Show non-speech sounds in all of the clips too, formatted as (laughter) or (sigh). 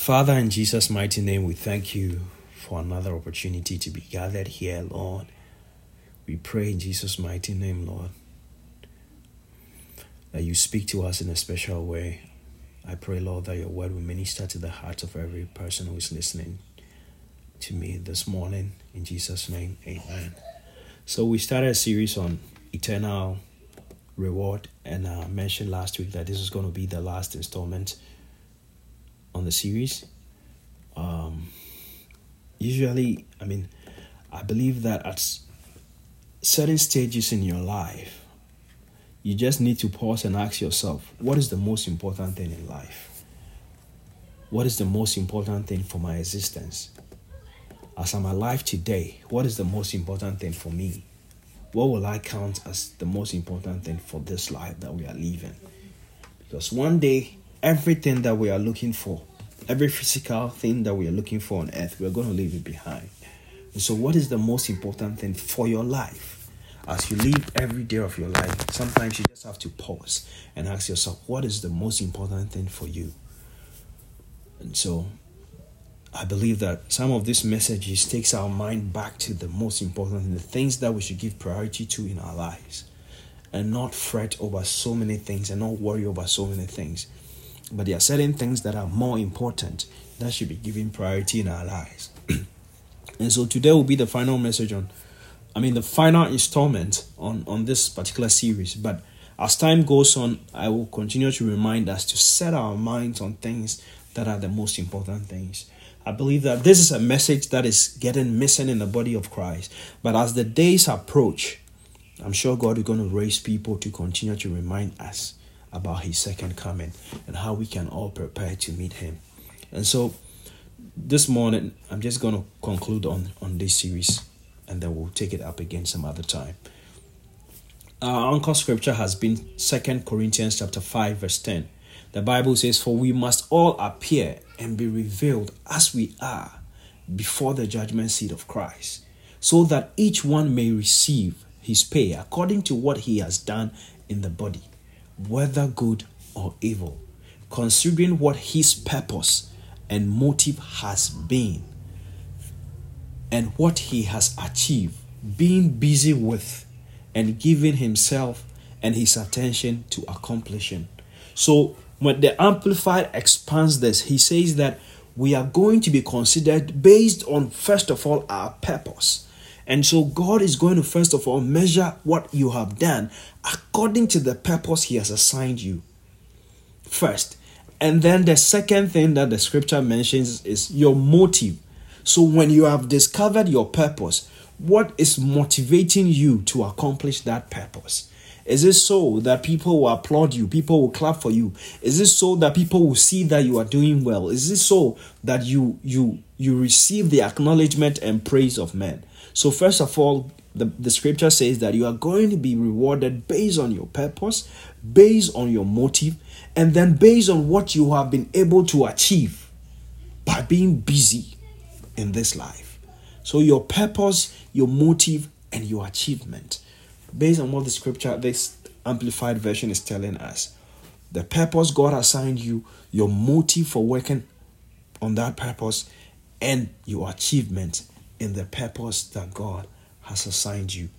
Father, in Jesus' mighty name, we thank you for another opportunity to be gathered here, Lord. We pray in Jesus' mighty name, Lord, that you speak to us in a special way. I pray, Lord, that your word will minister to the heart of every person who is listening to me this morning. In Jesus' name, amen. So, we started a series on eternal reward, and I mentioned last week that this is going to be the last installment on the series. Um, usually, I mean, I believe that at certain stages in your life, you just need to pause and ask yourself, what is the most important thing in life? What is the most important thing for my existence? As I'm alive today, what is the most important thing for me? What will I count as the most important thing for this life that we are living? Because one day everything that we are looking for, every physical thing that we are looking for on earth, we're going to leave it behind. And so, what is the most important thing for your life? As you live every day of your life, sometimes you just have to pause and ask yourself, what is the most important thing for you? And so, I believe that some of these messages takes our mind back to the most important the things that we should give priority to in our lives and not fret over so many things and not worry over so many things but there are certain things that are more important that should be given priority in our lives. (clears throat) and so today will be the final message on, I mean, the final installment on, on this particular series. But as time goes on, I will continue to remind us to set our minds on things that are the most important things. I believe that this is a message that is getting missing in the body of Christ. But as the days approach, I'm sure God is going to raise people to continue to remind us about his second coming and how we can all prepare to meet him. And so this morning I'm just going to conclude on on this series and then we'll take it up again some other time. Our anchor scripture has been Second Corinthians chapter 5 verse 10. The Bible says for we must all appear and be revealed as we are before the judgment seat of Christ so that each one may receive his pay according to what he has done in the body whether good or evil, considering what his purpose and motive has been and what he has achieved, being busy with and giving himself and his attention to accomplishing. So, when the Amplified expands this, he says that we are going to be considered based on, first of all, our purpose and so God is going to first of all measure what you have done according to the purpose He has assigned you. First. And then the second thing that the scripture mentions is your motive. So when you have discovered your purpose, what is motivating you to accomplish that purpose? Is it so that people will applaud you? People will clap for you? Is it so that people will see that you are doing well? Is it so that you you you receive the acknowledgement and praise of men? So, first of all, the, the scripture says that you are going to be rewarded based on your purpose, based on your motive, and then based on what you have been able to achieve by being busy in this life. So, your purpose, your motive, and your achievement, based on what the scripture, this amplified version, is telling us. The purpose God assigned you, your motive for working on that purpose, and your achievement in the purpose that God has assigned you.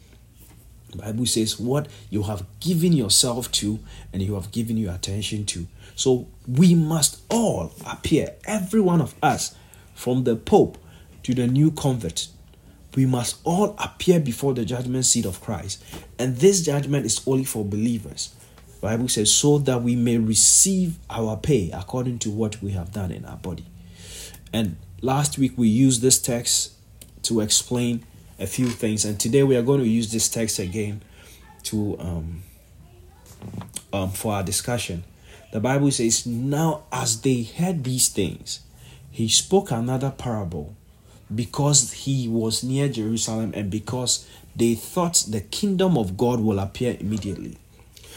The Bible says what you have given yourself to and you have given your attention to. So we must all appear, every one of us, from the Pope to the new convert. We must all appear before the judgment seat of Christ. And this judgment is only for believers. The Bible says, so that we may receive our pay according to what we have done in our body. And last week we used this text to explain a few things. And today we are going to use this text again to um, um, for our discussion. The Bible says, Now as they heard these things, he spoke another parable because he was near Jerusalem and because they thought the kingdom of God will appear immediately.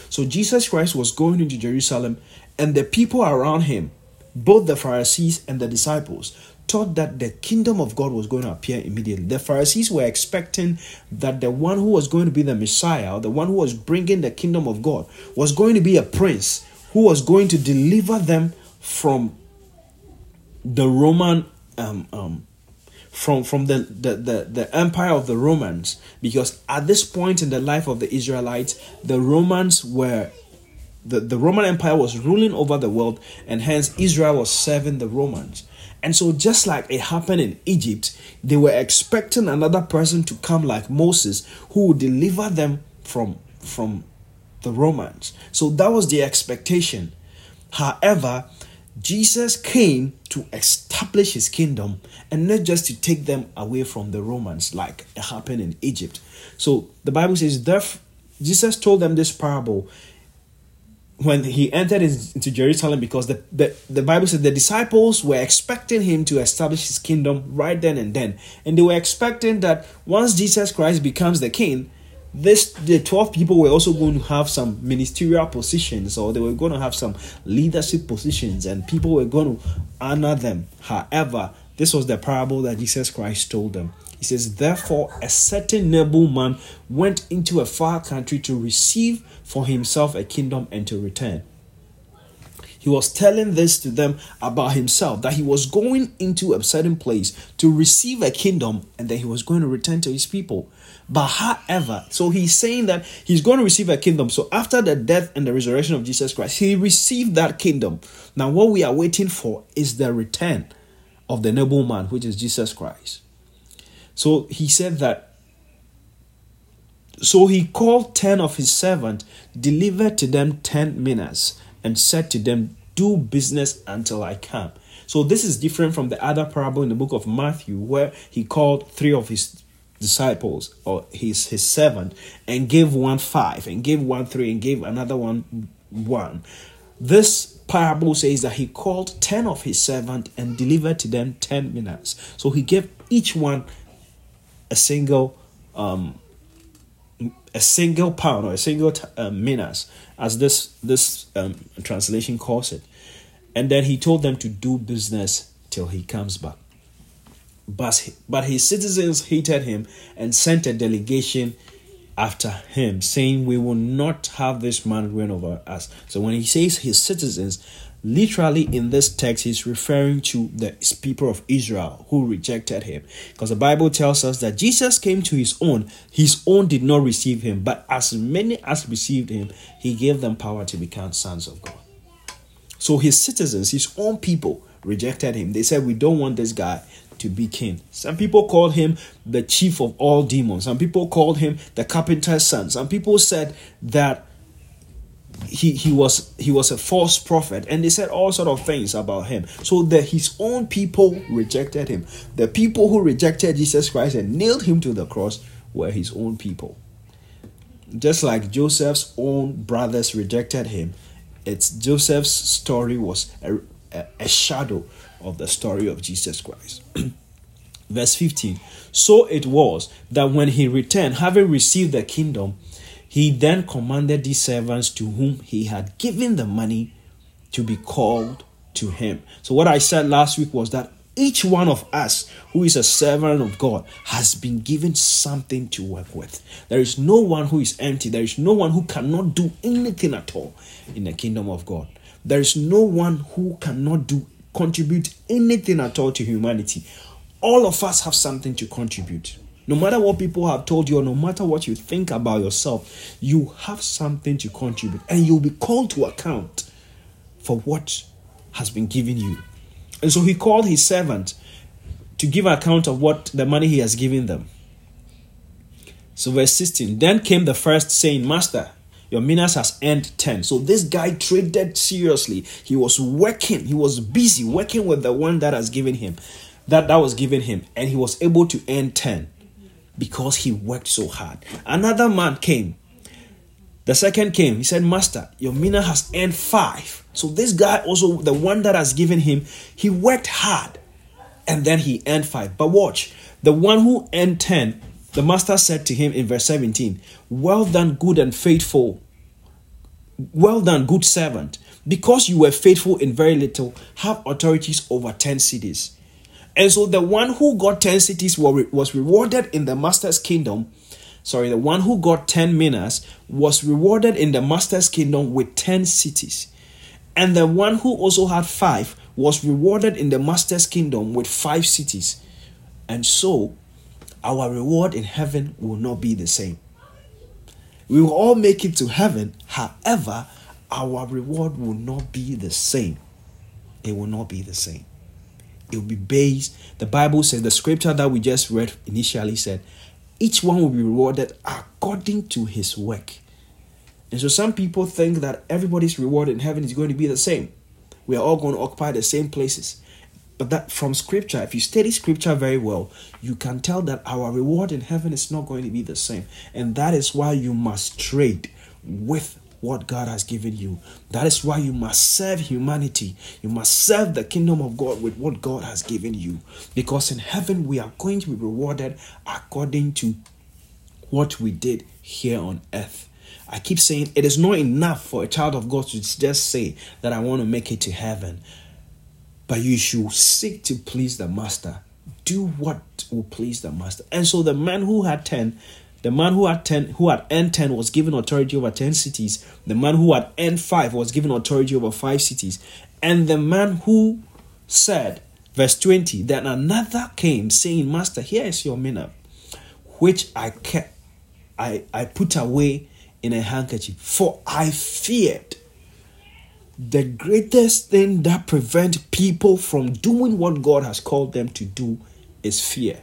So Jesus Christ was going into Jerusalem, and the people around him, both the Pharisees and the disciples, thought that the kingdom of God was going to appear immediately. The Pharisees were expecting that the one who was going to be the Messiah, the one who was bringing the kingdom of God, was going to be a prince who was going to deliver them from the Roman um, um, from from the, the, the, the empire of the Romans because at this point in the life of the Israelites, the Romans were the, the Roman Empire was ruling over the world, and hence Israel was serving the Romans. And so, just like it happened in Egypt, they were expecting another person to come like Moses who would deliver them from, from the Romans. So, that was the expectation. However, Jesus came to establish his kingdom and not just to take them away from the Romans like it happened in Egypt. So the Bible says, Therefore, Jesus told them this parable when he entered into Jerusalem because the, the, the Bible said the disciples were expecting him to establish his kingdom right then and then. And they were expecting that once Jesus Christ becomes the king, this the 12 people were also going to have some ministerial positions or they were going to have some leadership positions and people were going to honor them however this was the parable that jesus christ told them he says therefore a certain nobleman went into a far country to receive for himself a kingdom and to return he was telling this to them about himself that he was going into a certain place to receive a kingdom and then he was going to return to his people. But however, so he's saying that he's going to receive a kingdom. So after the death and the resurrection of Jesus Christ, he received that kingdom. Now, what we are waiting for is the return of the nobleman, which is Jesus Christ. So he said that. So he called ten of his servants, delivered to them ten minas and said to them, Do business until I come. So this is different from the other parable in the book of Matthew, where he called three of his disciples or his his servant and gave one five and gave one three and gave another one one. This parable says that he called ten of his servant and delivered to them ten minas. So he gave each one a single um a single pound or a single t- uh, minas, as this this um, translation calls it, and then he told them to do business till he comes back. But but his citizens hated him and sent a delegation after him, saying, "We will not have this man reign over us." So when he says his citizens, literally in this text he's referring to the people of israel who rejected him because the bible tells us that jesus came to his own his own did not receive him but as many as received him he gave them power to become sons of god so his citizens his own people rejected him they said we don't want this guy to be king. Some people called him the chief of all demons. Some people called him the carpenter's son. Some people said that he he was he was a false prophet and they said all sort of things about him. So that his own people rejected him. The people who rejected jesus christ and nailed him to the cross were his own people. Just like joseph's own brothers rejected him it's joseph's story was a, a, a shadow of the story of jesus christ. (clears throat) Verse 15 so it was that when he returned having received the kingdom he then commanded these servants to whom he had given the money to be called to him. So, what I said last week was that each one of us who is a servant of God has been given something to work with. There is no one who is empty. There is no one who cannot do anything at all in the kingdom of God. There is no one who cannot do contribute anything at all to humanity. All of us have something to contribute. No matter what people have told you, or no matter what you think about yourself, you have something to contribute and you'll be called to account for what has been given you. And so he called his servant to give account of what the money he has given them. So, verse 16 Then came the first saying, Master, your minas has earned 10. So this guy traded seriously. He was working, he was busy working with the one that has given him, that, that was given him, and he was able to earn 10 because he worked so hard. Another man came. The second came. He said, Master, your mina has earned five. So this guy also, the one that has given him, he worked hard and then he earned five. But watch, the one who earned 10, the master said to him in verse 17, Well done, good and faithful. Well done, good servant. Because you were faithful in very little, have authorities over 10 cities. And so the one who got 10 cities was rewarded in the master's kingdom. Sorry, the one who got 10 minas was rewarded in the master's kingdom with 10 cities. And the one who also had five was rewarded in the master's kingdom with five cities. And so, our reward in heaven will not be the same. We will all make it to heaven, however, our reward will not be the same. It will not be the same. It will be based, the Bible says, the scripture that we just read initially said, each one will be rewarded according to his work. And so some people think that everybody's reward in heaven is going to be the same. We are all going to occupy the same places. But that from scripture, if you study scripture very well, you can tell that our reward in heaven is not going to be the same. And that is why you must trade with what God has given you. That is why you must serve humanity. You must serve the kingdom of God with what God has given you. Because in heaven, we are going to be rewarded according to what we did here on earth. I keep saying it is not enough for a child of God to just say that I want to make it to heaven, but you should seek to please the master. Do what will please the master. And so the man who had 10 the man who had 10 who had earned 10 was given authority over 10 cities. The man who had earned 5 was given authority over 5 cities. And the man who said, verse 20, then another came saying, Master, here is your mina, which I kept I, I put away in a handkerchief, for I feared. The greatest thing that prevents people from doing what God has called them to do is fear.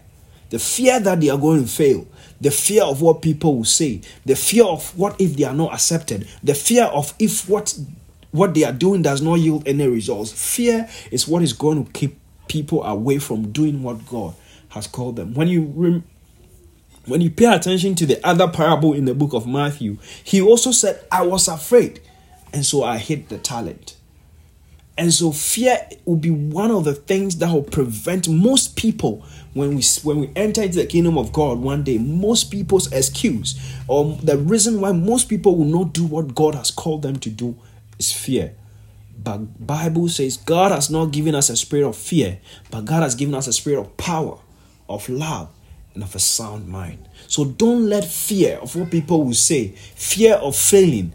The fear that they are going to fail, the fear of what people will say, the fear of what if they are not accepted, the fear of if what what they are doing does not yield any results. Fear is what is going to keep people away from doing what God has called them. When you rem- when you pay attention to the other parable in the book of Matthew, he also said, I was afraid, and so I hid the talent. And so fear will be one of the things that will prevent most people when we when we enter into the kingdom of God one day, most people's excuse or the reason why most people will not do what God has called them to do is fear. But Bible says God has not given us a spirit of fear, but God has given us a spirit of power, of love, and of a sound mind. So don't let fear of what people will say, fear of failing,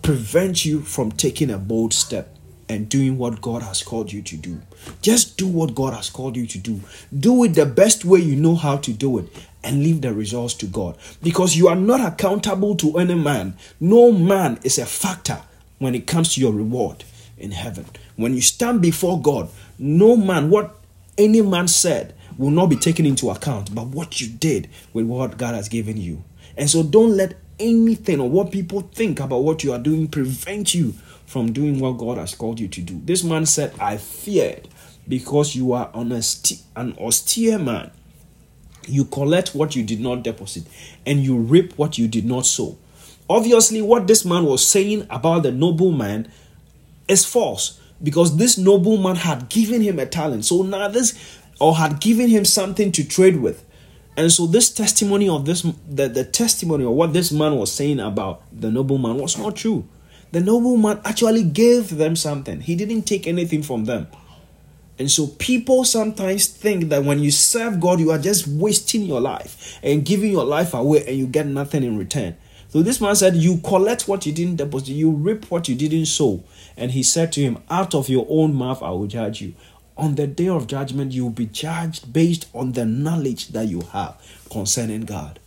prevent you from taking a bold step and doing what God has called you to do. Just do what God has called you to do. Do it the best way you know how to do it and leave the results to God because you are not accountable to any man. No man is a factor when it comes to your reward in heaven. When you stand before God, no man, what any man said, will not be taken into account, but what you did with what God has given you. And so don't let anything or what people think about what you are doing prevent you from doing what God has called you to do. This man said, I feared because you are an austere man. You collect what you did not deposit and you reap what you did not sow. Obviously, what this man was saying about the nobleman is false because this nobleman had given him a talent. So now this, or had given him something to trade with. And so this testimony of this, the, the testimony of what this man was saying about the nobleman was not true. The nobleman actually gave them something. He didn't take anything from them. And so people sometimes think that when you serve God, you are just wasting your life and giving your life away and you get nothing in return. So this man said, You collect what you didn't deposit, you reap what you didn't sow. And he said to him, Out of your own mouth I will judge you. On the day of judgment, you will be judged based on the knowledge that you have concerning God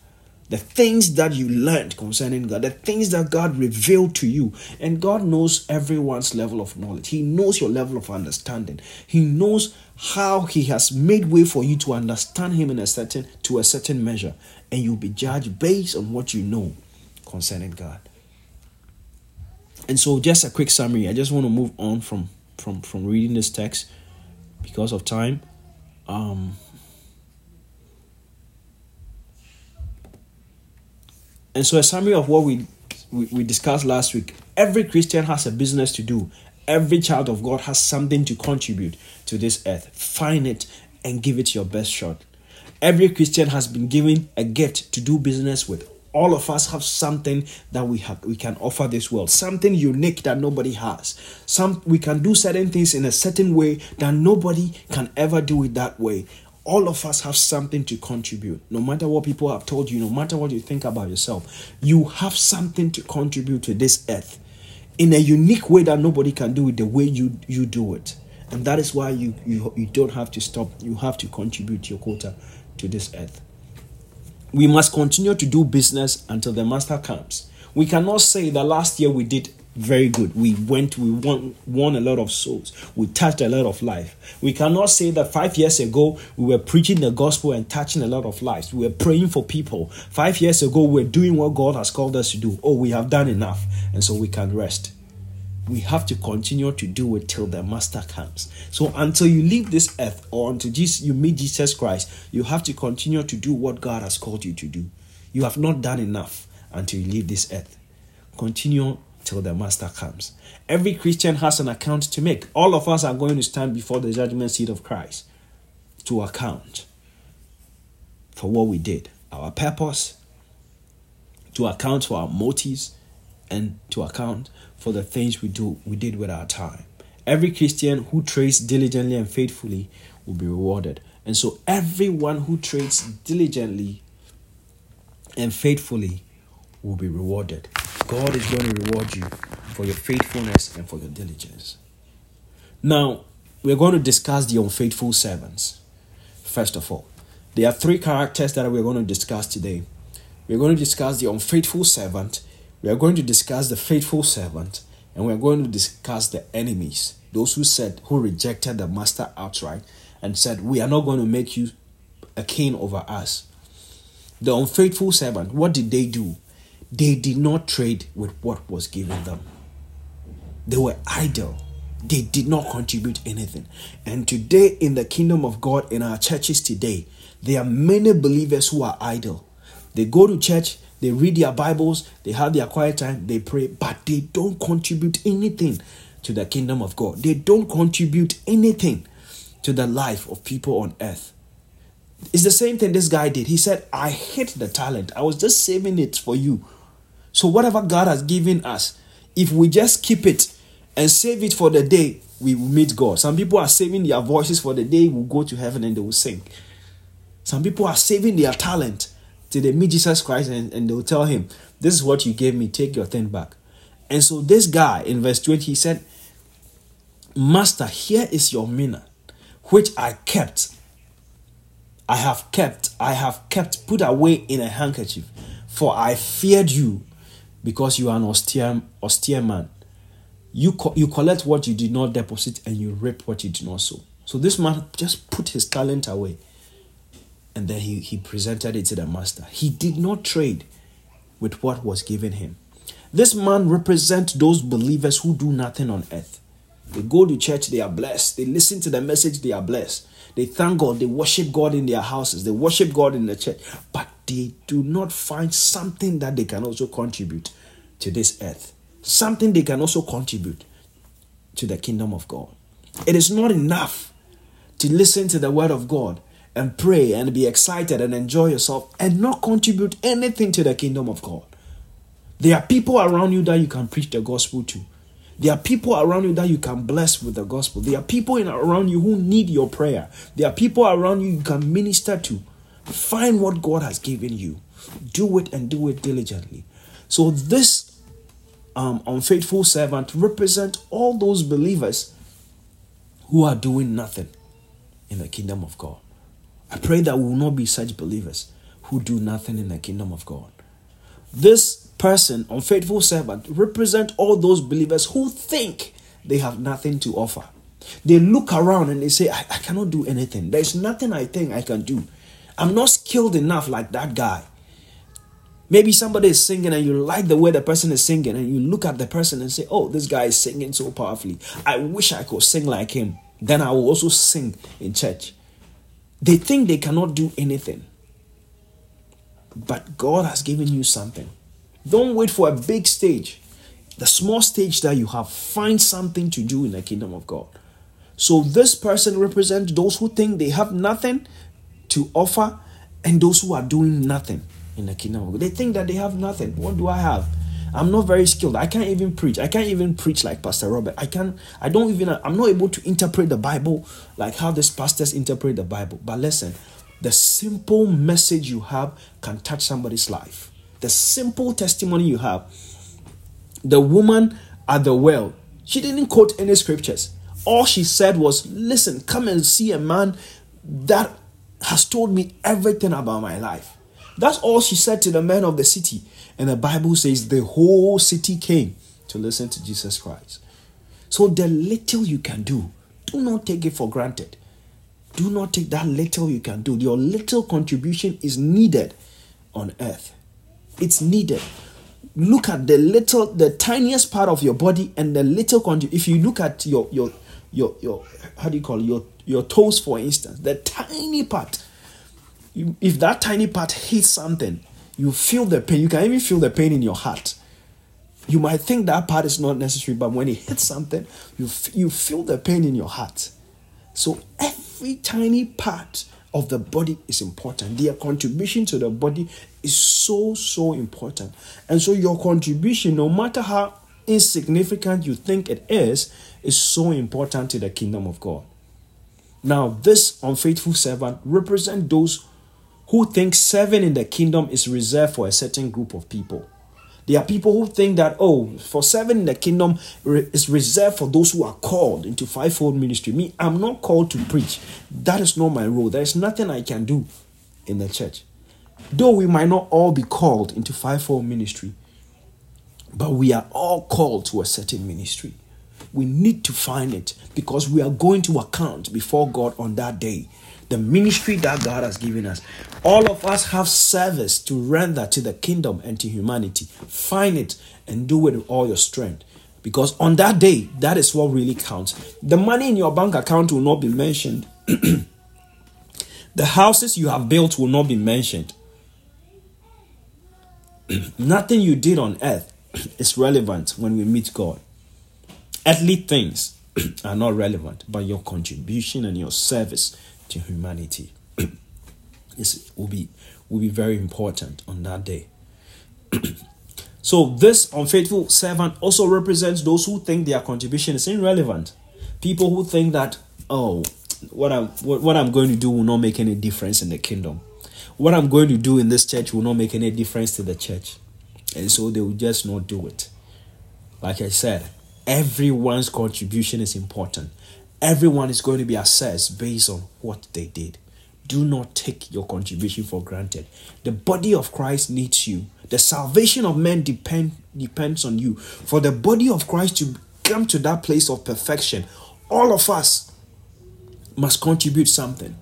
the things that you learned concerning God, the things that God revealed to you. And God knows everyone's level of knowledge. He knows your level of understanding. He knows how He has made way for you to understand Him in a certain to a certain measure. And you'll be judged based on what you know concerning God. And so just a quick summary. I just want to move on from from from reading this text because of time. Um And so, a summary of what we, we, we discussed last week every Christian has a business to do, every child of God has something to contribute to this earth. Find it and give it your best shot. Every Christian has been given a gift to do business with. All of us have something that we have we can offer this world, something unique that nobody has. Some we can do certain things in a certain way that nobody can ever do it that way all of us have something to contribute. No matter what people have told you, no matter what you think about yourself, you have something to contribute to this earth in a unique way that nobody can do it the way you, you do it. And that is why you, you, you don't have to stop. You have to contribute your quota to this earth. We must continue to do business until the master comes. We cannot say that last year we did very good. We went, we won, won a lot of souls. We touched a lot of life. We cannot say that five years ago we were preaching the gospel and touching a lot of lives. We were praying for people. Five years ago we were doing what God has called us to do. Oh, we have done enough, and so we can rest. We have to continue to do it till the master comes. So until you leave this earth or until Jesus, you meet Jesus Christ, you have to continue to do what God has called you to do. You have not done enough until you leave this earth. Continue till the master comes. Every Christian has an account to make. All of us are going to stand before the judgment seat of Christ to account for what we did, our purpose, to account for our motives, and to account for the things we do we did with our time. Every Christian who trades diligently and faithfully will be rewarded. And so everyone who trades diligently and faithfully will be rewarded. God is going to reward you for your faithfulness and for your diligence. Now, we're going to discuss the unfaithful servants. First of all, there are three characters that we're going to discuss today. We're going to discuss the unfaithful servant, we are going to discuss the faithful servant, and we're going to discuss the enemies, those who said, who rejected the master outright and said, We are not going to make you a king over us. The unfaithful servant, what did they do? They did not trade with what was given them. They were idle. They did not contribute anything. And today, in the kingdom of God, in our churches today, there are many believers who are idle. They go to church, they read their Bibles, they have their quiet time, they pray, but they don't contribute anything to the kingdom of God. They don't contribute anything to the life of people on earth. It's the same thing this guy did. He said, I hate the talent. I was just saving it for you so, whatever God has given us, if we just keep it and save it for the day we will meet God. Some people are saving their voices for the day will go to heaven and they will sing. Some people are saving their talent till they meet Jesus Christ and, and they'll tell him, This is what you gave me, take your thing back. And so this guy in verse 20, he said, Master, here is your mina, which I kept. I have kept, I have kept put away in a handkerchief, for I feared you because you are an austere, austere man. You, co- you collect what you did not deposit and you reap what you did not sow. So this man just put his talent away and then he, he presented it to the master. He did not trade with what was given him. This man represents those believers who do nothing on earth. They go to church, they are blessed. They listen to the message, they are blessed. They thank God, they worship God in their houses, they worship God in the church, but they do not find something that they can also contribute to this earth, something they can also contribute to the kingdom of God. It is not enough to listen to the word of God and pray and be excited and enjoy yourself and not contribute anything to the kingdom of God. There are people around you that you can preach the gospel to. There are people around you that you can bless with the gospel. There are people in, around you who need your prayer. There are people around you you can minister to. Find what God has given you. Do it and do it diligently. So this um, unfaithful servant represent all those believers who are doing nothing in the kingdom of God. I pray that we will not be such believers who do nothing in the kingdom of God. This person, unfaithful servant, represent all those believers who think they have nothing to offer. They look around and they say, I, I cannot do anything. There's nothing I think I can do. I'm not skilled enough like that guy. Maybe somebody is singing and you like the way the person is singing, and you look at the person and say, Oh, this guy is singing so powerfully. I wish I could sing like him. Then I will also sing in church. They think they cannot do anything. But God has given you something. Don't wait for a big stage. The small stage that you have, find something to do in the kingdom of God. So this person represents those who think they have nothing to offer and those who are doing nothing in the kingdom of God. They think that they have nothing. What do I have? I'm not very skilled. I can't even preach. I can't even preach like Pastor Robert. I can't, I don't even I'm not able to interpret the Bible like how these pastors interpret the Bible. But listen, the simple message you have can touch somebody's life. The simple testimony you have. The woman at the well, she didn't quote any scriptures. All she said was, Listen, come and see a man that has told me everything about my life. That's all she said to the men of the city. And the Bible says the whole city came to listen to Jesus Christ. So, the little you can do, do not take it for granted. Do not take that little you can do. Your little contribution is needed on earth. It's needed. Look at the little, the tiniest part of your body and the little contribution. If you look at your your your your how do you call it? your your toes, for instance, the tiny part. If that tiny part hits something, you feel the pain. You can even feel the pain in your heart. You might think that part is not necessary, but when it hits something, you, f- you feel the pain in your heart. So every tiny part of the body is important. Their contribution to the body is so, so important. And so your contribution, no matter how insignificant you think it is, is so important to the kingdom of God. Now, this unfaithful servant represents those who think serving in the kingdom is reserved for a certain group of people. There are people who think that, oh, for serving in the kingdom is reserved for those who are called into fivefold ministry. Me, I'm not called to preach. That is not my role. There is nothing I can do in the church. Though we might not all be called into fivefold ministry, but we are all called to a certain ministry. We need to find it because we are going to account before God on that day the ministry that God has given us. All of us have service to render to the kingdom and to humanity. Find it and do it with all your strength. Because on that day, that is what really counts. The money in your bank account will not be mentioned. (clears throat) the houses you have built will not be mentioned. (clears throat) Nothing you did on earth (clears throat) is relevant when we meet God. Earthly things are not relevant, but your contribution and your service to humanity. (clears throat) this will be will be very important on that day. (clears throat) so this unfaithful servant also represents those who think their contribution is irrelevant. People who think that oh what I'm what, what I'm going to do will not make any difference in the kingdom. What I'm going to do in this church will not make any difference to the church. And so they will just not do it. Like I said, everyone's contribution is important. Everyone is going to be assessed based on what they did. Do not take your contribution for granted. The body of Christ needs you. The salvation of men depend, depends on you. For the body of Christ to come to that place of perfection, all of us must contribute something.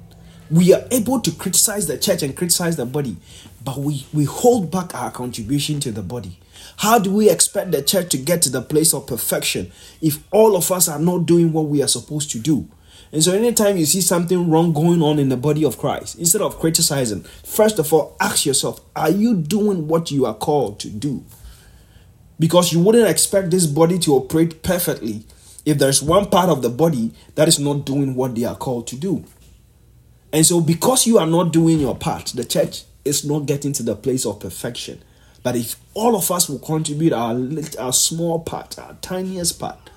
We are able to criticize the church and criticize the body, but we, we hold back our contribution to the body. How do we expect the church to get to the place of perfection if all of us are not doing what we are supposed to do? And so, anytime you see something wrong going on in the body of Christ, instead of criticizing, first of all, ask yourself, are you doing what you are called to do? Because you wouldn't expect this body to operate perfectly if there's one part of the body that is not doing what they are called to do. And so, because you are not doing your part, the church is not getting to the place of perfection. But if all of us will contribute our little, our small part, our tiniest part,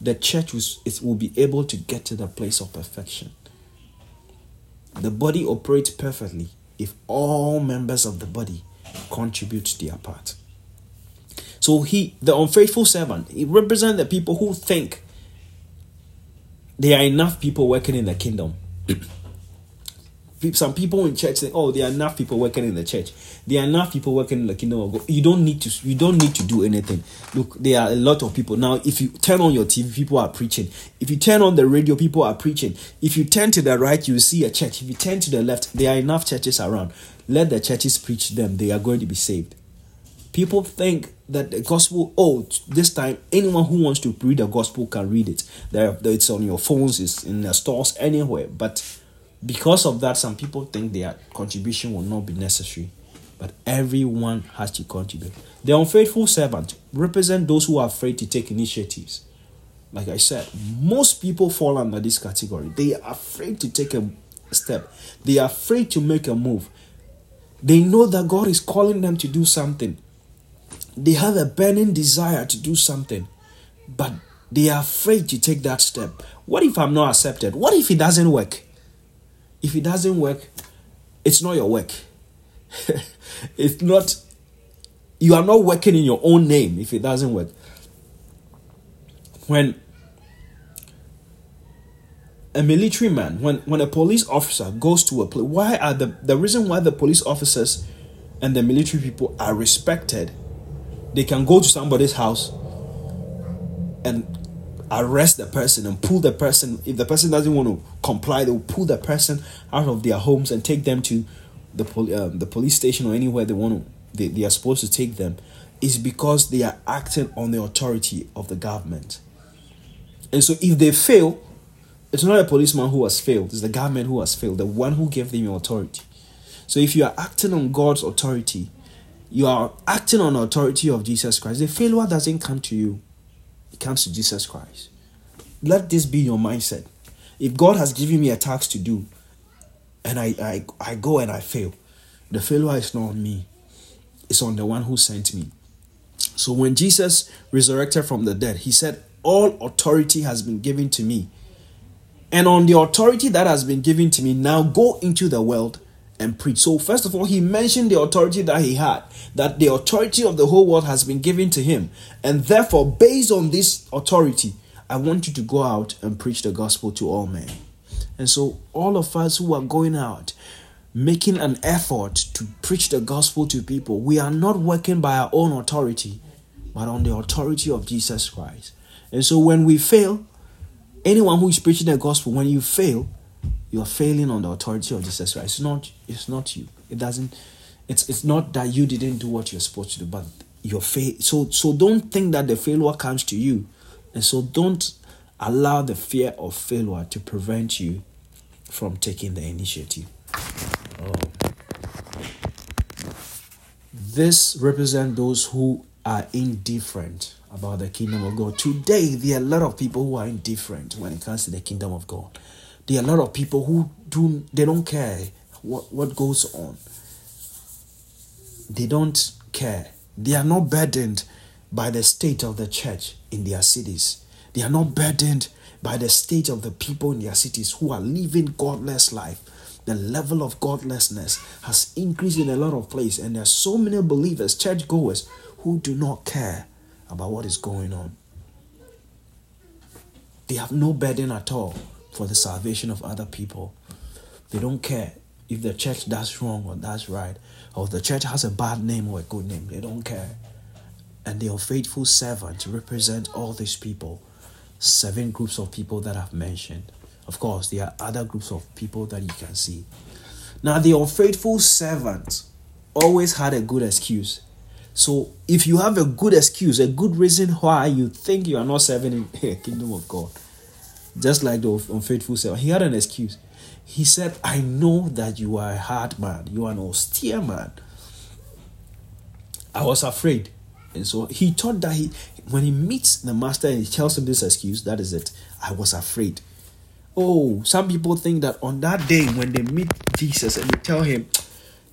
the church will, will be able to get to the place of perfection. The body operates perfectly if all members of the body contribute their part. So he, the unfaithful servant, he represents the people who think there are enough people working in the kingdom. Some people in church say, "Oh, there are enough people working in the church. There are enough people working in the kingdom of God. You don't need to. You don't need to do anything. Look, there are a lot of people now. If you turn on your TV, people are preaching. If you turn on the radio, people are preaching. If you turn to the right, you see a church. If you turn to the left, there are enough churches around. Let the churches preach them. They are going to be saved. People think that the gospel. Oh, this time anyone who wants to read the gospel can read it. There, it's on your phones. It's in the stores anywhere, but because of that, some people think their contribution will not be necessary, but everyone has to contribute. The unfaithful servant represent those who are afraid to take initiatives. Like I said, most people fall under this category. They are afraid to take a step. They are afraid to make a move. They know that God is calling them to do something. They have a burning desire to do something, but they are afraid to take that step. What if I'm not accepted? What if it doesn't work? If it doesn't work, it's not your work. (laughs) it's not, you are not working in your own name if it doesn't work. When a military man, when, when a police officer goes to a place, why are the the reason why the police officers and the military people are respected? They can go to somebody's house and arrest the person and pull the person. If the person doesn't want to comply, they'll pull the person out of their homes and take them to the pol- um, the police station or anywhere they want to. They, they are supposed to take them. Is because they are acting on the authority of the government. And so, if they fail, it's not a policeman who has failed, it's the government who has failed, the one who gave them your authority. So, if you are acting on God's authority, you are acting on authority of Jesus Christ. The failure doesn't come to you, it comes to Jesus Christ. Let this be your mindset. If God has given me a task to do, and I, I, I go and I fail, the failure is not on me, it's on the one who sent me. So when Jesus resurrected from the dead, he said, All authority has been given to me. And on the authority that has been given to me, now go into the world and preach. So, first of all, he mentioned the authority that he had, that the authority of the whole world has been given to him. And therefore, based on this authority, I want you to go out and preach the gospel to all men. And so, all of us who are going out, making an effort to preach the gospel to people, we are not working by our own authority, but on the authority of Jesus Christ. And so, when we fail, anyone who is preaching the gospel, when you fail, you are failing on the authority of Jesus Christ. It's not, it's not you. It doesn't, it's it's not that you didn't do what you're supposed to do, but your faith. So so don't think that the failure comes to you. And so don't allow the fear of failure to prevent you from taking the initiative. Oh. This represents those who are indifferent about the kingdom of God. Today, there are a lot of people who are indifferent when it comes to the kingdom of God. There are a lot of people who do they don't care what, what goes on. They don't care. They are not burdened by the state of the church in their cities. They are not burdened by the state of the people in their cities who are living godless life. The level of godlessness has increased in a lot of places, and there are so many believers, churchgoers, who do not care about what is going on. They have no burden at all for the salvation of other people. They don't care if the church does wrong or does right, or the church has a bad name or a good name. They don't care. And the unfaithful servants represent all these people, seven groups of people that I've mentioned. Of course, there are other groups of people that you can see. Now, the unfaithful servant always had a good excuse. So, if you have a good excuse, a good reason why you think you are not serving in the kingdom of God, just like the unfaithful servant, he had an excuse. He said, I know that you are a hard man, you are an austere man. I was afraid. And so he thought that he, when he meets the master and he tells him this excuse, that is it. I was afraid. Oh, some people think that on that day when they meet Jesus and they tell him,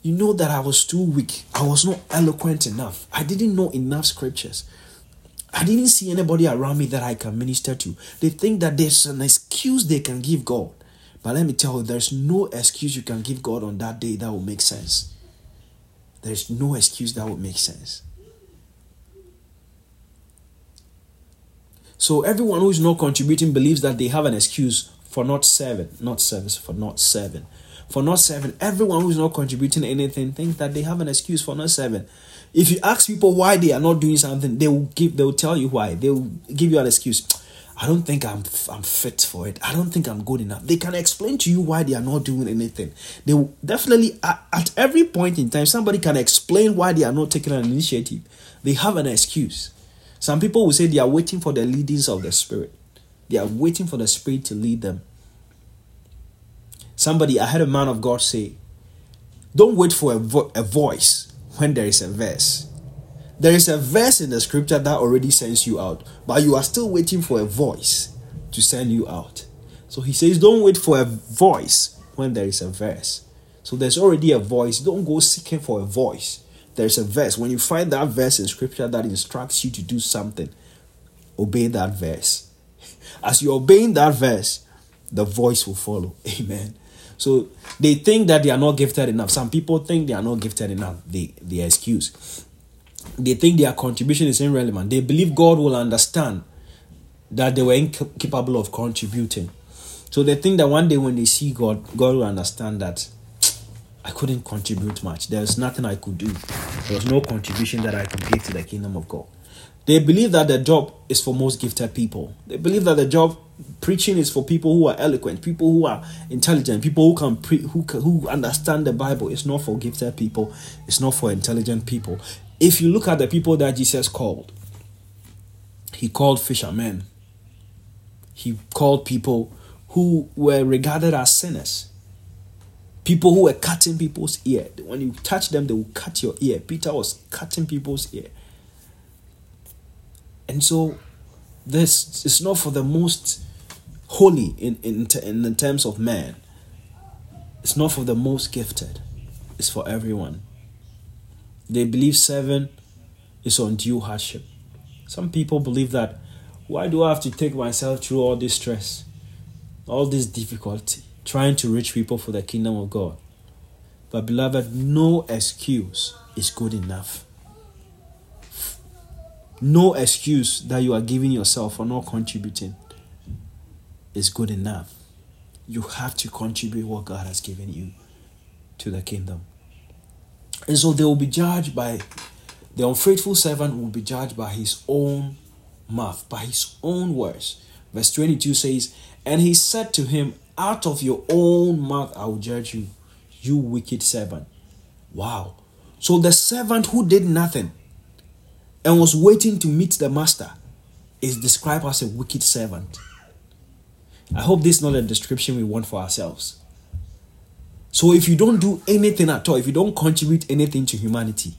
you know that I was too weak. I was not eloquent enough. I didn't know enough scriptures. I didn't see anybody around me that I can minister to. They think that there's an excuse they can give God. But let me tell you, there's no excuse you can give God on that day that will make sense. There's no excuse that will make sense. So everyone who is not contributing believes that they have an excuse for not serving, not service, for not serving. For not serving, everyone who is not contributing anything thinks that they have an excuse for not serving. If you ask people why they are not doing something, they will give they will tell you why. They will give you an excuse. I don't think I'm I'm fit for it. I don't think I'm good enough. They can explain to you why they are not doing anything. They will definitely at, at every point in time somebody can explain why they are not taking an initiative. They have an excuse. Some people will say they are waiting for the leadings of the spirit. They are waiting for the spirit to lead them. Somebody, I heard a man of God say, "Don't wait for a, vo- a voice when there is a verse. There is a verse in the scripture that already sends you out, but you are still waiting for a voice to send you out. So he says, Don't wait for a voice when there is a verse. So there's already a voice. Don't go seeking for a voice. There's a verse. When you find that verse in scripture that instructs you to do something, obey that verse. (laughs) As you're obeying that verse, the voice will follow. (laughs) Amen. So they think that they are not gifted enough. Some people think they are not gifted enough. They the excuse. They think their contribution is irrelevant. They believe God will understand that they were incapable of contributing. So they think that one day when they see God, God will understand that I couldn't contribute much. There's nothing I could do. There was no contribution that I could give to the kingdom of God. They believe that the job is for most gifted people. They believe that the job preaching is for people who are eloquent, people who are intelligent, people who can pre- who can, who understand the Bible. It's not for gifted people. It's not for intelligent people. If you look at the people that Jesus called, he called fishermen. He called people who were regarded as sinners. People who were cutting people's ear. When you touch them, they will cut your ear. Peter was cutting people's ear. And so this is not for the most holy in, in, in terms of man. It's not for the most gifted. It's for everyone. They believe seven is undue hardship. Some people believe that why do I have to take myself through all this stress, all this difficulty, trying to reach people for the kingdom of God? But, beloved, no excuse is good enough no excuse that you are giving yourself for not contributing is good enough. You have to contribute what God has given you to the kingdom. And so they will be judged by the unfaithful servant will be judged by his own mouth, by his own words. Verse 22 says, And he said to him, Out of your own mouth I will judge you, you wicked servant. Wow. So the servant who did nothing and was waiting to meet the master is described as a wicked servant. I hope this is not a description we want for ourselves. So if you don't do anything at all, if you don't contribute anything to humanity,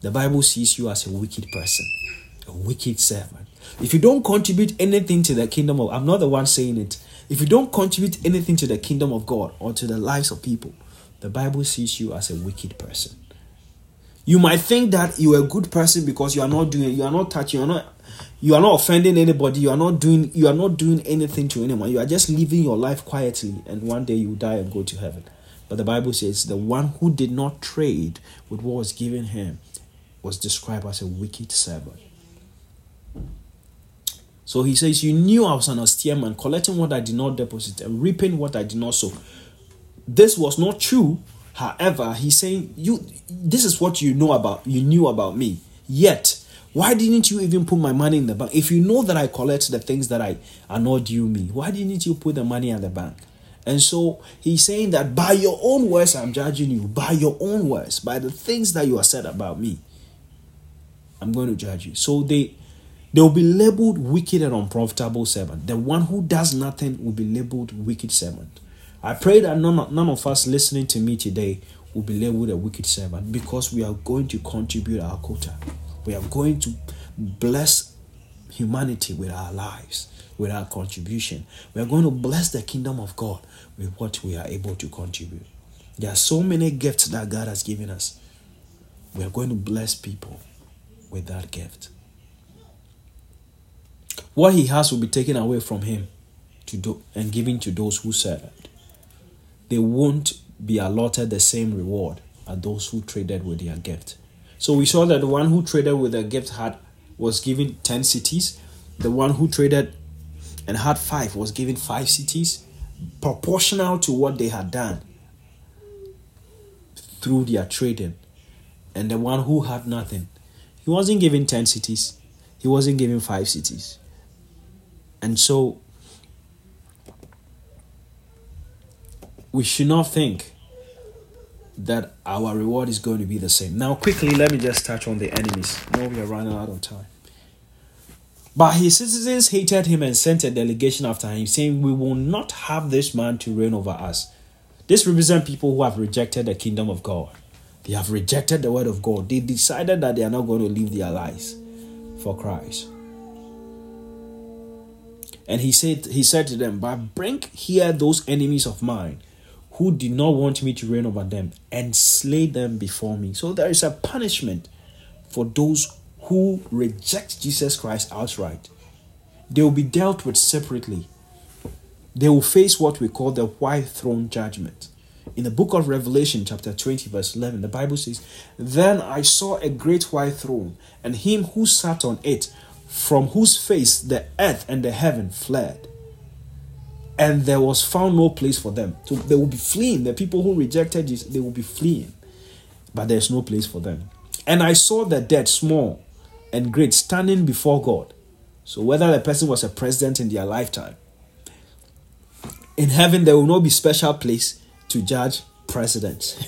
the Bible sees you as a wicked person, a wicked servant. If you don't contribute anything to the kingdom of I'm not the one saying it. If you don't contribute anything to the kingdom of God or to the lives of people, the Bible sees you as a wicked person. You might think that you're a good person because you are not doing, you are not touching, you are not, you are not offending anybody. You are not doing, you are not doing anything to anyone. You are just living your life quietly, and one day you die and go to heaven. But the Bible says the one who did not trade with what was given him was described as a wicked servant. So he says, You knew I was an austere man, collecting what I did not deposit and reaping what I did not sow. This was not true However, he's saying you this is what you know about you knew about me. Yet, why didn't you even put my money in the bank? If you know that I collect the things that I are not due me, why didn't you put the money in the bank? And so he's saying that by your own words, I'm judging you. By your own words, by the things that you have said about me, I'm going to judge you. So they they will be labeled wicked and unprofitable servant. The one who does nothing will be labeled wicked servant. I pray that none of, none of us listening to me today will be labeled a wicked servant because we are going to contribute our quota. We are going to bless humanity with our lives, with our contribution. We are going to bless the kingdom of God with what we are able to contribute. There are so many gifts that God has given us. We are going to bless people with that gift. What he has will be taken away from him to do and given to those who serve they won't be allotted the same reward as those who traded with their gift. So we saw that the one who traded with their gift had was given 10 cities. The one who traded and had 5 was given 5 cities proportional to what they had done through their trading. And the one who had nothing, he wasn't given 10 cities. He wasn't given 5 cities. And so we should not think that our reward is going to be the same. Now, quickly, let me just touch on the enemies. No, we are running out of time. But his citizens hated him and sent a delegation after him, saying, We will not have this man to reign over us. This represents people who have rejected the kingdom of God. They have rejected the word of God. They decided that they are not going to live their lives for Christ. And he said, he said to them, But bring here those enemies of mine who did not want me to reign over them and slay them before me. So there is a punishment for those who reject Jesus Christ outright. They will be dealt with separately. They will face what we call the white throne judgment. In the book of Revelation, chapter 20, verse 11, the Bible says, Then I saw a great white throne, and him who sat on it, from whose face the earth and the heaven fled and there was found no place for them. So they will be fleeing. The people who rejected Jesus, they will be fleeing, but there's no place for them. And I saw the dead, small and great, standing before God. So whether the person was a president in their lifetime, in heaven there will not be special place to judge presidents.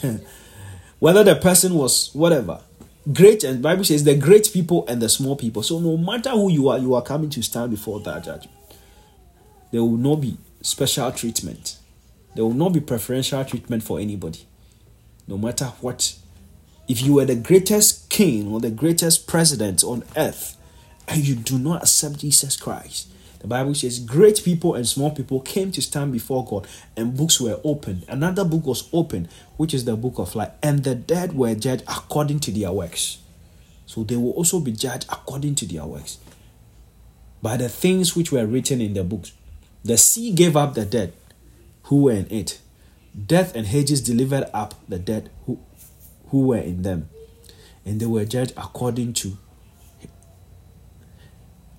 (laughs) whether the person was whatever, great and Bible says the great people and the small people. So no matter who you are, you are coming to stand before that judgment. There will not be special treatment. There will not be preferential treatment for anybody. No matter what. If you were the greatest king or the greatest president on earth and you do not accept Jesus Christ, the Bible says great people and small people came to stand before God and books were opened. Another book was opened, which is the book of life, and the dead were judged according to their works. So they will also be judged according to their works by the things which were written in the books. The sea gave up the dead who were in it. Death and Hades delivered up the dead who, who were in them. And they were judged according to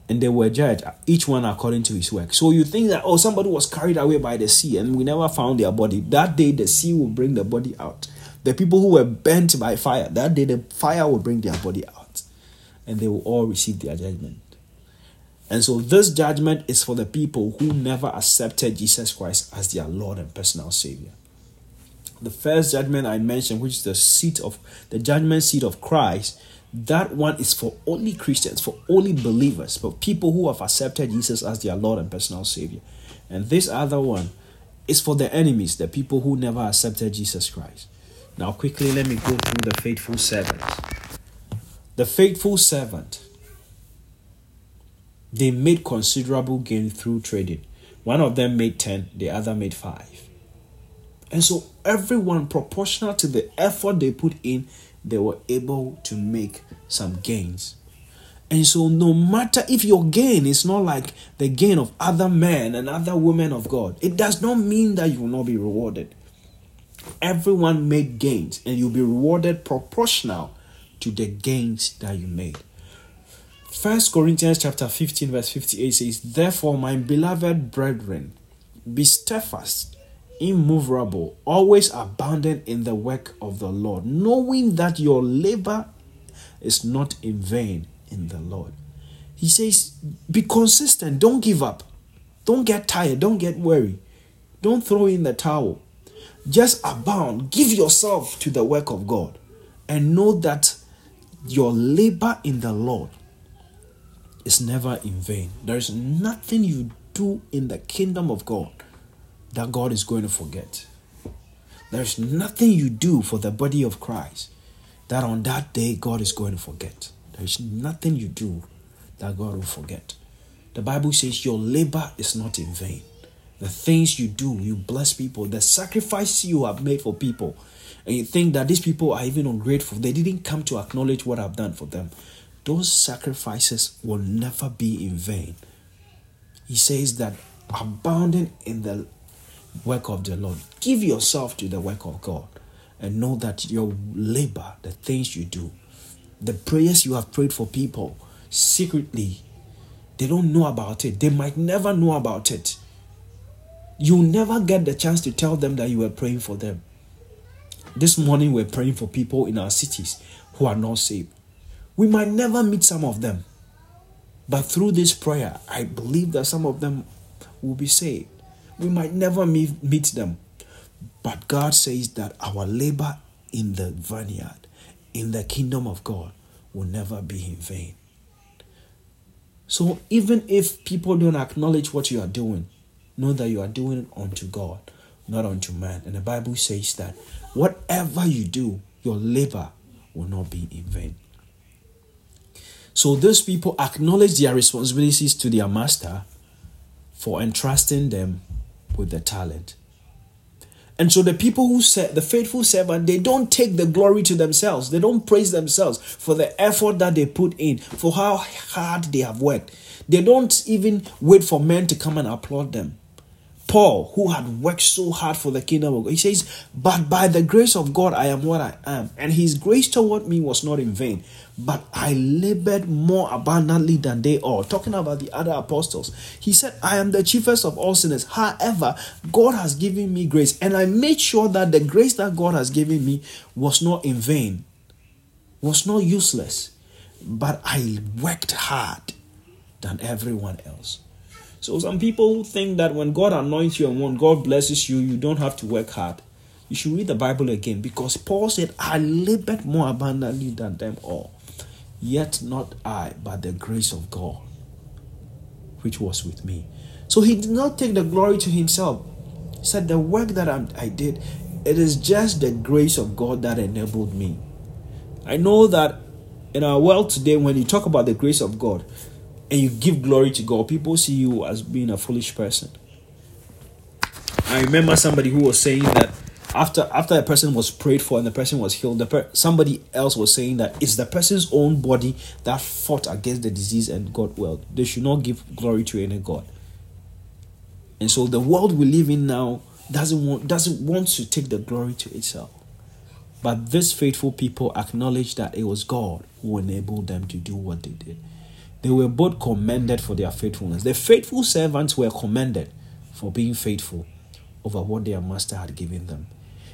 and they were judged, each one according to his work. So you think that, oh, somebody was carried away by the sea and we never found their body. That day, the sea will bring the body out. The people who were burnt by fire, that day, the fire will bring their body out. And they will all receive their judgment. And so, this judgment is for the people who never accepted Jesus Christ as their Lord and personal Savior. The first judgment I mentioned, which is the seat of the judgment seat of Christ, that one is for only Christians, for only believers, for people who have accepted Jesus as their Lord and personal Savior. And this other one is for the enemies, the people who never accepted Jesus Christ. Now, quickly, let me go through the faithful servant. The faithful servant, they made considerable gain through trading. One of them made 10, the other made 5. And so, everyone, proportional to the effort they put in, they were able to make some gains. And so, no matter if your gain is not like the gain of other men and other women of God, it does not mean that you will not be rewarded. Everyone made gains, and you'll be rewarded proportional to the gains that you made. First Corinthians chapter 15, verse 58 says, Therefore, my beloved brethren, be steadfast immovable, always abounding in the work of the Lord, knowing that your labor is not in vain in the Lord. He says, Be consistent, don't give up, don't get tired, don't get weary, don't throw in the towel. Just abound, give yourself to the work of God, and know that your labor in the Lord is never in vain. There is nothing you do in the kingdom of God that God is going to forget. There's nothing you do for the body of Christ that on that day God is going to forget. There's nothing you do that God will forget. The Bible says your labor is not in vain. The things you do, you bless people, the sacrifice you have made for people, and you think that these people are even ungrateful, they didn't come to acknowledge what I've done for them. Those sacrifices will never be in vain. He says that abounding in the work of the Lord. Give yourself to the work of God and know that your labor, the things you do, the prayers you have prayed for people secretly, they don't know about it. They might never know about it. You never get the chance to tell them that you were praying for them. This morning, we're praying for people in our cities who are not saved. We might never meet some of them, but through this prayer, I believe that some of them will be saved. We might never meet, meet them. But God says that our labor in the vineyard, in the kingdom of God, will never be in vain. So even if people don't acknowledge what you are doing, know that you are doing it unto God, not unto man. And the Bible says that whatever you do, your labor will not be in vain. So those people acknowledge their responsibilities to their master for entrusting them with the talent. And so the people who said the faithful servant, they don't take the glory to themselves. They don't praise themselves for the effort that they put in, for how hard they have worked. They don't even wait for men to come and applaud them. Paul, who had worked so hard for the kingdom of God, he says, But by the grace of God, I am what I am. And his grace toward me was not in vain, but I labored more abundantly than they all. Talking about the other apostles, he said, I am the chiefest of all sinners. However, God has given me grace, and I made sure that the grace that God has given me was not in vain, was not useless, but I worked hard than everyone else. So some people think that when God anoints you and when God blesses you, you don't have to work hard. You should read the Bible again because Paul said, I labored more abundantly than them all. Yet not I, but the grace of God, which was with me. So he did not take the glory to himself. He said, The work that I did, it is just the grace of God that enabled me. I know that in our world today, when you talk about the grace of God, and you give glory to God, people see you as being a foolish person. I remember somebody who was saying that after after a person was prayed for and the person was healed, the per- somebody else was saying that it's the person's own body that fought against the disease and got well. They should not give glory to any god. And so the world we live in now doesn't want doesn't want to take the glory to itself. But these faithful people acknowledge that it was God who enabled them to do what they did. They were both commended for their faithfulness. The faithful servants were commended for being faithful over what their master had given them.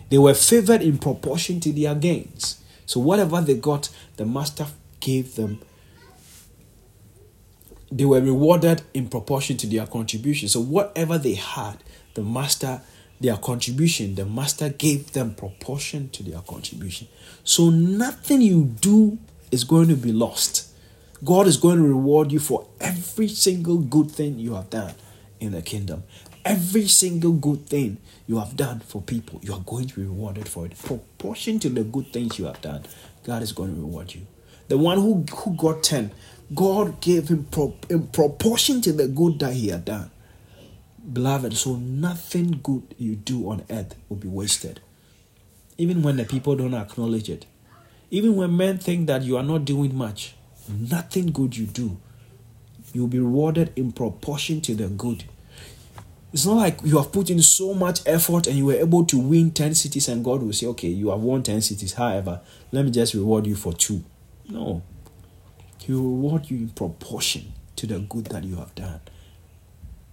They were favored in proportion to their gains. So, whatever they got, the master gave them. They were rewarded in proportion to their contribution. So, whatever they had, the master, their contribution, the master gave them proportion to their contribution. So, nothing you do is going to be lost God is going to reward you for every single good thing you have done in the kingdom. Every single good thing you have done for people, you are going to be rewarded for it. Proportion to the good things you have done, God is going to reward you. The one who, who got 10, God gave him pro, in proportion to the good that he had done. Beloved, so nothing good you do on earth will be wasted. Even when the people don't acknowledge it. Even when men think that you are not doing much, nothing good you do, you'll be rewarded in proportion to the good. It's not like you have put in so much effort and you were able to win 10 cities, and God will say, Okay, you have won 10 cities. However, let me just reward you for two. No. He will reward you in proportion to the good that you have done.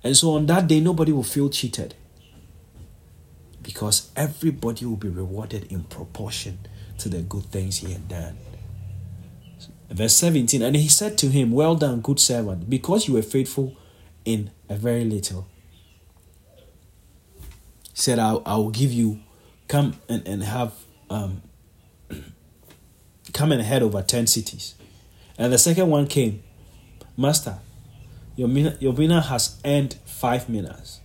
And so on that day, nobody will feel cheated because everybody will be rewarded in proportion to the good things he had done. Verse 17 And he said to him, Well done, good servant, because you were faithful in a very little. He said, I, I will give you, come and, and have, um, come and head over 10 cities. And the second one came, Master, your mina, your mina has earned five minas.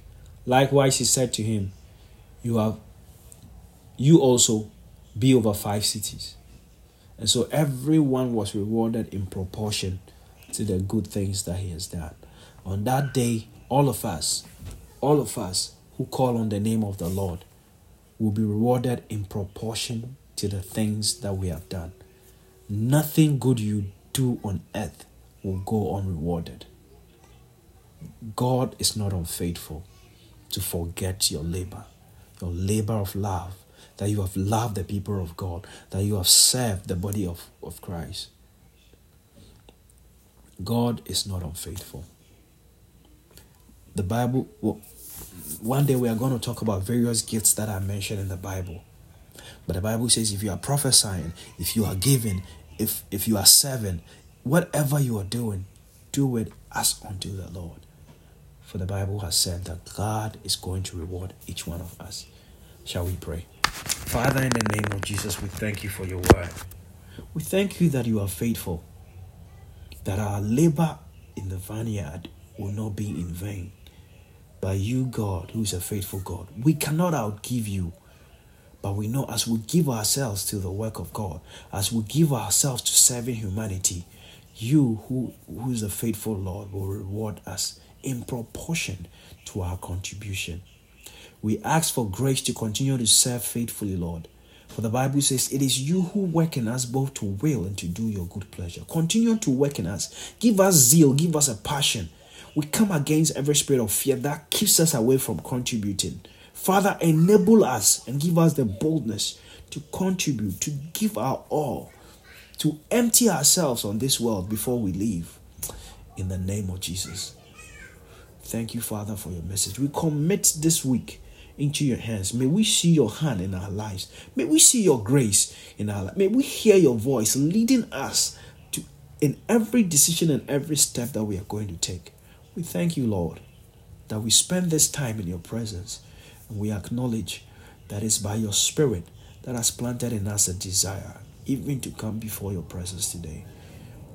Likewise, he said to him, You have, you also be over five cities. And so everyone was rewarded in proportion to the good things that he has done. On that day, all of us, all of us who call on the name of the Lord will be rewarded in proportion to the things that we have done. Nothing good you do on earth will go unrewarded. God is not unfaithful to forget your labor, your labor of love, that you have loved the people of God, that you have served the body of, of Christ. God is not unfaithful. The Bible, well, one day we are going to talk about various gifts that are mentioned in the Bible. But the Bible says if you are prophesying, if you are giving, if if you are serving, whatever you are doing, do it as unto the Lord. For the Bible has said that God is going to reward each one of us. Shall we pray? Father, in the name of Jesus, we thank you for your word. We thank you that you are faithful, that our labor in the vineyard will not be in vain. By you, God, who is a faithful God, we cannot outgive you. But we know as we give ourselves to the work of God, as we give ourselves to serving humanity, you, who, who is a faithful Lord, will reward us in proportion to our contribution. We ask for grace to continue to serve faithfully, Lord. For the Bible says, It is you who work in us both to will and to do your good pleasure. Continue to work in us. Give us zeal, give us a passion. We come against every spirit of fear that keeps us away from contributing. Father, enable us and give us the boldness to contribute, to give our all, to empty ourselves on this world before we leave. In the name of Jesus. Thank you, Father, for your message. We commit this week into your hands. May we see your hand in our lives. May we see your grace in our life. May we hear your voice leading us to in every decision and every step that we are going to take. We thank you, Lord, that we spend this time in your presence and we acknowledge that it's by your spirit that has planted in us a desire even to come before your presence today.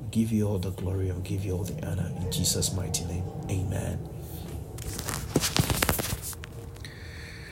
We give you all the glory and give you all the honor in Jesus' mighty name. Amen.